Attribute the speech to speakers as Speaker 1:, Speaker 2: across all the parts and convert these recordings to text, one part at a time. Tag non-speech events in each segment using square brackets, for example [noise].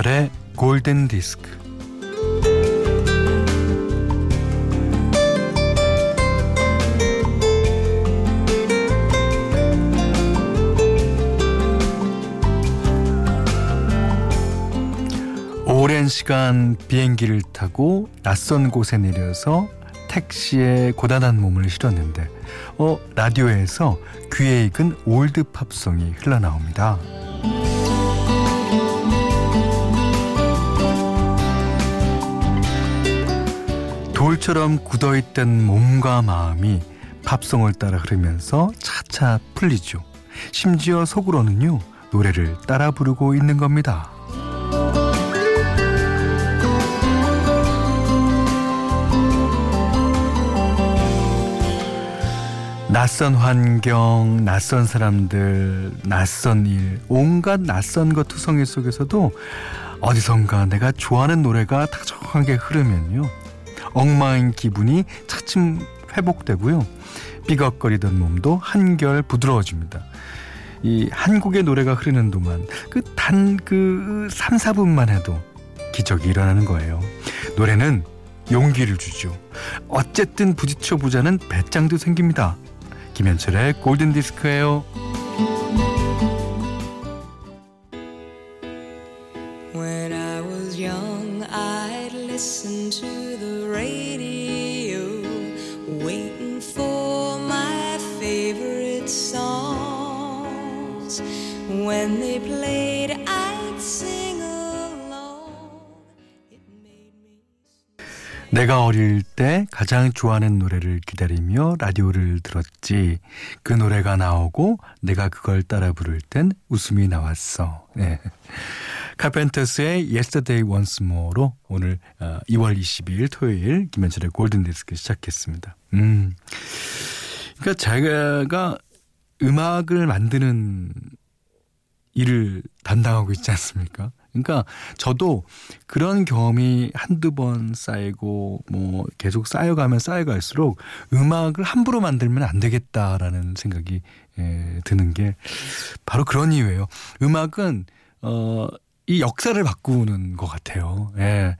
Speaker 1: 김현철의 골든 디스크. 오랜 시간 비행기를 타고 낯선 곳에 내려서 택시에 고단한 몸을 실었는데 어 라디오에서 귀에 익은 old 팝송이 흘러나옵니다. 돌처럼 굳어있던 몸과 마음이 팝송을 따라 흐르면서 차차 풀리죠. 심지어 속으로는요 노래를 따라 부르고 있는 겁니다. 낯선 환경, 낯선 사람들, 낯선 일, 온갖 낯선 것 투성이 속에서도 어디선가 내가 좋아하는 노래가 다정하게 흐르면요. 엉망인 기분이 차츰 회복되고요. 삐걱거리던 몸도 한결 부드러워집니다. 이 한국의 노래가 흐르는 동안 그 단그 그 3, 4분만 해도 기적이 일어나는 거예요. 노래는 용기를 주죠. 어쨌든 부딪혀 보자는 배짱도 생깁니다. 김현철의 골든 디스크예요. 내가 어릴 때 가장 좋아하는 노래를 기다리며 라디오를 들었지. 그 노래가 나오고 내가 그걸 따라 부를 땐 웃음이 나왔어. 네. 카펜터스의 Yesterday Once More로 오늘 2월 22일 토요일 김현철의 골든디스크 시작했습니다. 음. 그러니까 제가 음악을 만드는 일을 담당하고 있지 않습니까? 그러니까 저도 그런 경험이 한두 번 쌓이고 뭐 계속 쌓여가면 쌓여갈수록 음악을 함부로 만들면 안 되겠다라는 생각이 예, 드는 게 바로 그런 이유예요. 음악은 어 이 역사를 바꾸는 것 같아요. 예.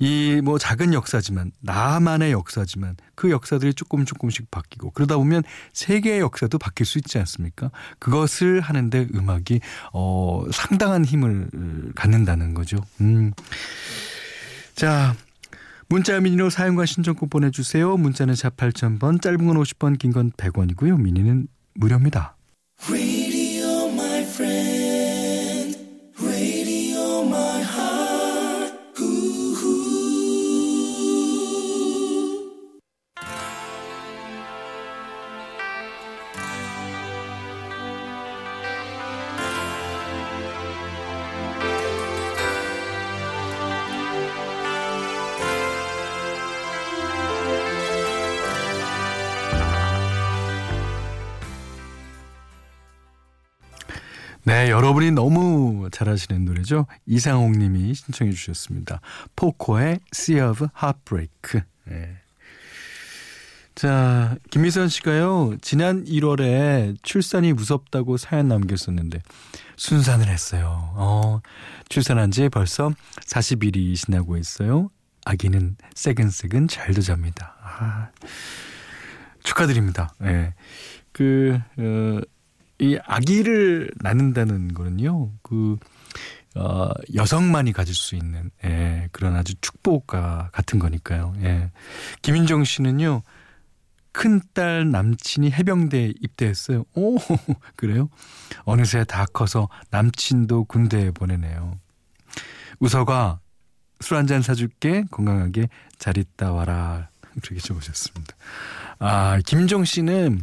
Speaker 1: 이 뭐 작은 역사지만 나만의 역사지만 그 역사들이 조금 조금씩 바뀌고 그러다 보면 세계의 역사도 바뀔 수 있지 않습니까? 그것을 하는데 음악이 어 상당한 힘을 갖는다는 거죠. 음. 자, 문자 미니로 사용과 신청곡 보내주세요. 문자는 샵 8000번, 짧은 건 50번, 긴 건 100원이고요. 미니는 무료입니다. 네, 여러분이 너무 잘하시는 노래죠. 이상옥 님이 신청해 주셨습니다. 포코의 Sea of Heartbreak. 네. 자, 김미선 씨가요, 지난 1월에 출산이 무섭다고 사연 남겼었는데, 순산을 했어요. 어, 출산한 지 벌써 40일이 지나고 있어요. 아기는 새근새근 잘도 잡니다. 아, 축하드립니다. 예. 네. 그, 어, 이 아기를 낳는다는 거는요, 그, 어, 여성만이 가질 수 있는, 예, 그런 아주 축복과 같은 거니까요. 예. 김인정 씨는요, 큰딸 남친이 해병대에 입대했어요. 오, [laughs] 그래요? 어느새 다 커서 남친도 군대에 보내네요. 우서가 술 한 잔 사줄게. 건강하게 잘 있다 와라. 그렇게 적으셨습니다. 아, 김정 씨는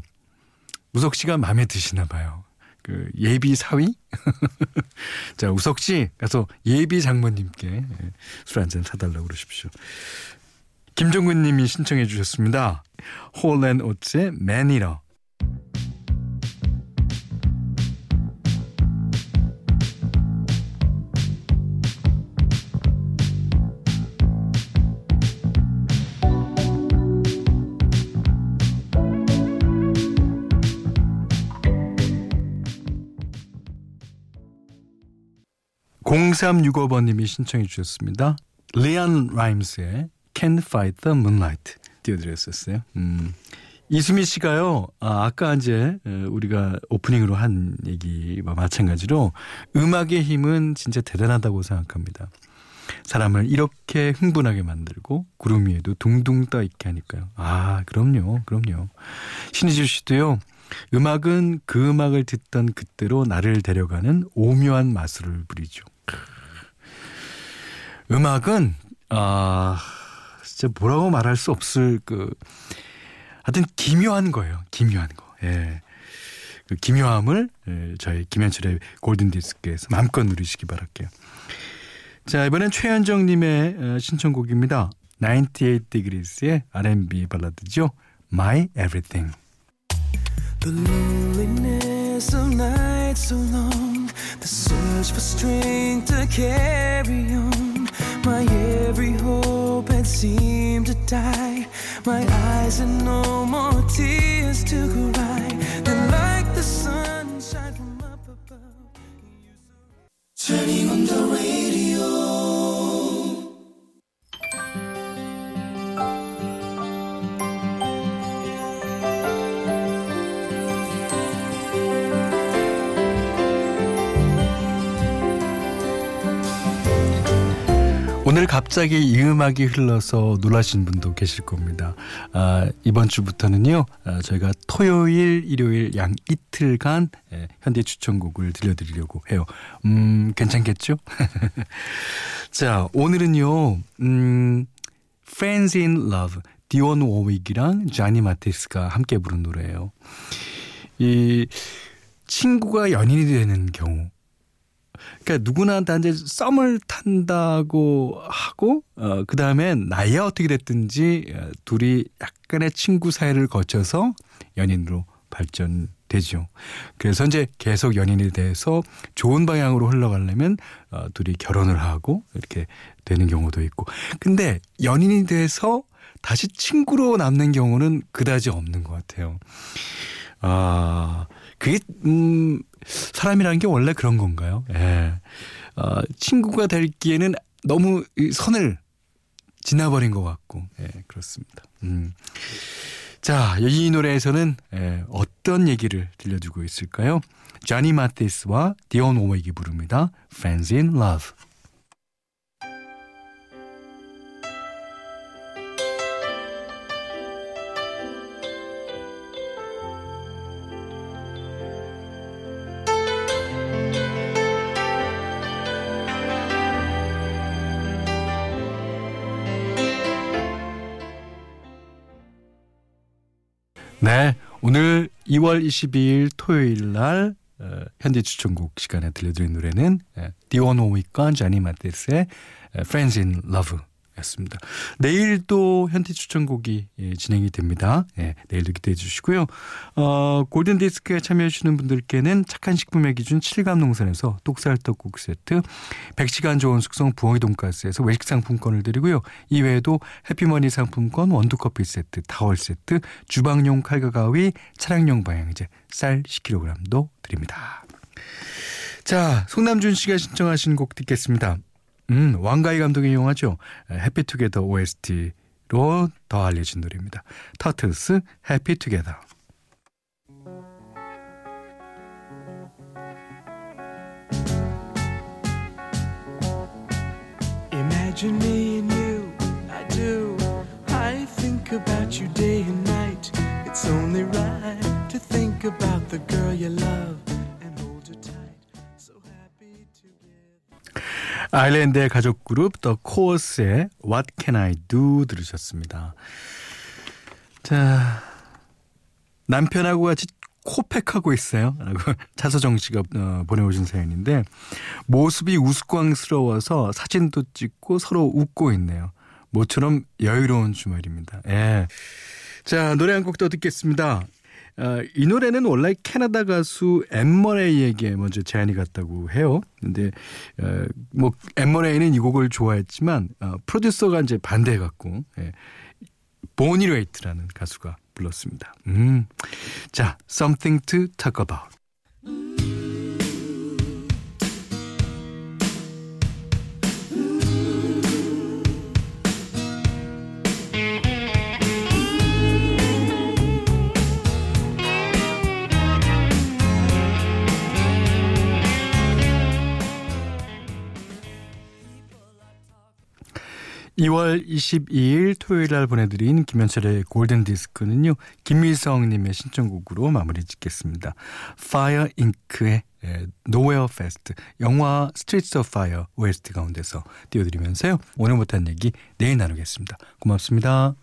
Speaker 1: 우석 씨가 마음에 드시나 봐요. 그 예비 사위? [laughs] 자, 우석 씨 가서 예비 장모님께 예, 술한 잔 사달라고 그러십시오. 김종근 님이 신청해 주셨습니다. 홀앤 오츠의 매니러. 0365번님이 신청해 주셨습니다. 리안 라임스의 Can't Fight the Moonlight 띄워드렸었어요. 음. 이수미 씨가요, 아, 아까 이제 우리가 오프닝으로 한 얘기와 마찬가지로 음악의 힘은 진짜 대단하다고 생각합니다. 사람을 이렇게 흥분하게 만들고 구름 위에도 둥둥 떠 있게 하니까요. 아, 그럼요. 그럼요. 신희주 씨도요. 음악은 그 음악을 듣던 그때로 나를 데려가는 오묘한 마술을 부리죠. 음악은 아 진짜 뭐라고 말할 수 없을 그 하여튼 기묘한 거예요. 기묘한 거. 예. 그 기묘함을 예, 저희 김현철의 골든 디스크에서 마음껏 누리시기 바랄게요. 자 이번엔 최현정 님의 어, 신청곡입니다. 98 Degrees의 R&B 발라드죠. My Everything. The loneliness of nights so long The search for strength to carry on. My every hope had seemed to die. My eyes had no more tears to cry. Then like the sunshine 오늘 갑자기 이 음악이 흘러서 놀라신 분도 계실 겁니다. 아, 이번 주부터는요, 아, 저희가 토요일, 일요일 양 이틀간 예, 현대 추천곡을 들려드리려고 해요. 음, 괜찮겠죠? [laughs] 자, 오늘은요, 음, Friends in Love, 디온 워윅이랑 자니 마티스가 함께 부른 노래예요. 이 친구가 연인이 되는 경우 그러니까 누구나 다 이제 썸을 탄다고 하고 어 그 다음에 나이가 어떻게 됐든지 어, 둘이 약간의 친구 사이를 거쳐서 연인으로 발전되죠. 그래서 이제 계속 연인이 돼서 좋은 방향으로 흘러가려면 어 둘이 결혼을 하고 이렇게 되는 경우도 있고. 근데 연인이 돼서 다시 친구로 남는 경우는 그다지 없는 것 같아요. 아, 그게 음 사람이라는 게 원래 그런 건가요? 예. 어, 친구가 될기에는 너무 선을 지나버린 것 같고, 예, 그렇습니다. 음. 자, 이 노래에서는 예, 어떤 얘기를 들려주고 있을까요? 자니 마티스와 디온 오웨기 부릅니다. Fans in Love. 네, 오늘 2월 22일 토요일 날 어, 현재 추천곡 시간에 들려드린 노래는 디온 오미과 자니 마테스의 Friends in Love 였습니다. 내일도 현대 추천곡이 예, 진행이 됩니다. 예, 내일도 기대해 주시고요. 어, 골든디스크에 참여해 주시는 분들께는 착한 식품의 기준 7감 농산에서 똑살떡국 세트, 100시간 좋은 숙성 부엉이 돈가스에서 외식 상품권을 드리고요. 이외에도 해피머니 상품권, 원두커피 세트, 타월 세트, 주방용 칼과 가위, 차량용 방향제, 쌀 10kg도 드립니다. 자, 송남준 씨가 신청하신 곡 듣겠습니다. 음, 왕가희 감독의 영화죠. 해피투게더 OST로 더 알려진 노래입니다. 터틀스 해피투게더. Imagine me and you, I do. I think about you day and night. It's only right to think about the girl you love. 아일랜드의 가족 그룹 더 코어스의 What Can I Do 들으셨습니다. 자 남편하고 같이 코팩하고 있어요. 라고 [laughs] 차서정 씨가 어, 보내오신 사연인데 모습이 우스꽝스러워서 사진도 찍고 서로 웃고 있네요. 모처럼 여유로운 주말입니다. 예. 자 노래 한 곡 더 듣겠습니다. 어, 이 노래는 원래 캐나다 가수 엠머레이에게 먼저 제안이 갔다고 해요. 근데 어, 뭐 엠머레이는 이 곡을 좋아했지만 어, 프로듀서가 이제 반대해 갖고 예, 보니레이트라는 가수가 불렀습니다. 음. 자, Something to Talk About. 2월 22일 토요일 날 보내드린 김현철의 골든 디스크는요, 김미성님의 신청곡으로 마무리 짓겠습니다. Fire Ink의 Nowhere Fast, 영화 Streets of Fire OST 가운데서 띄워드리면서요, 오늘 못한 얘기 내일 나누겠습니다. 고맙습니다.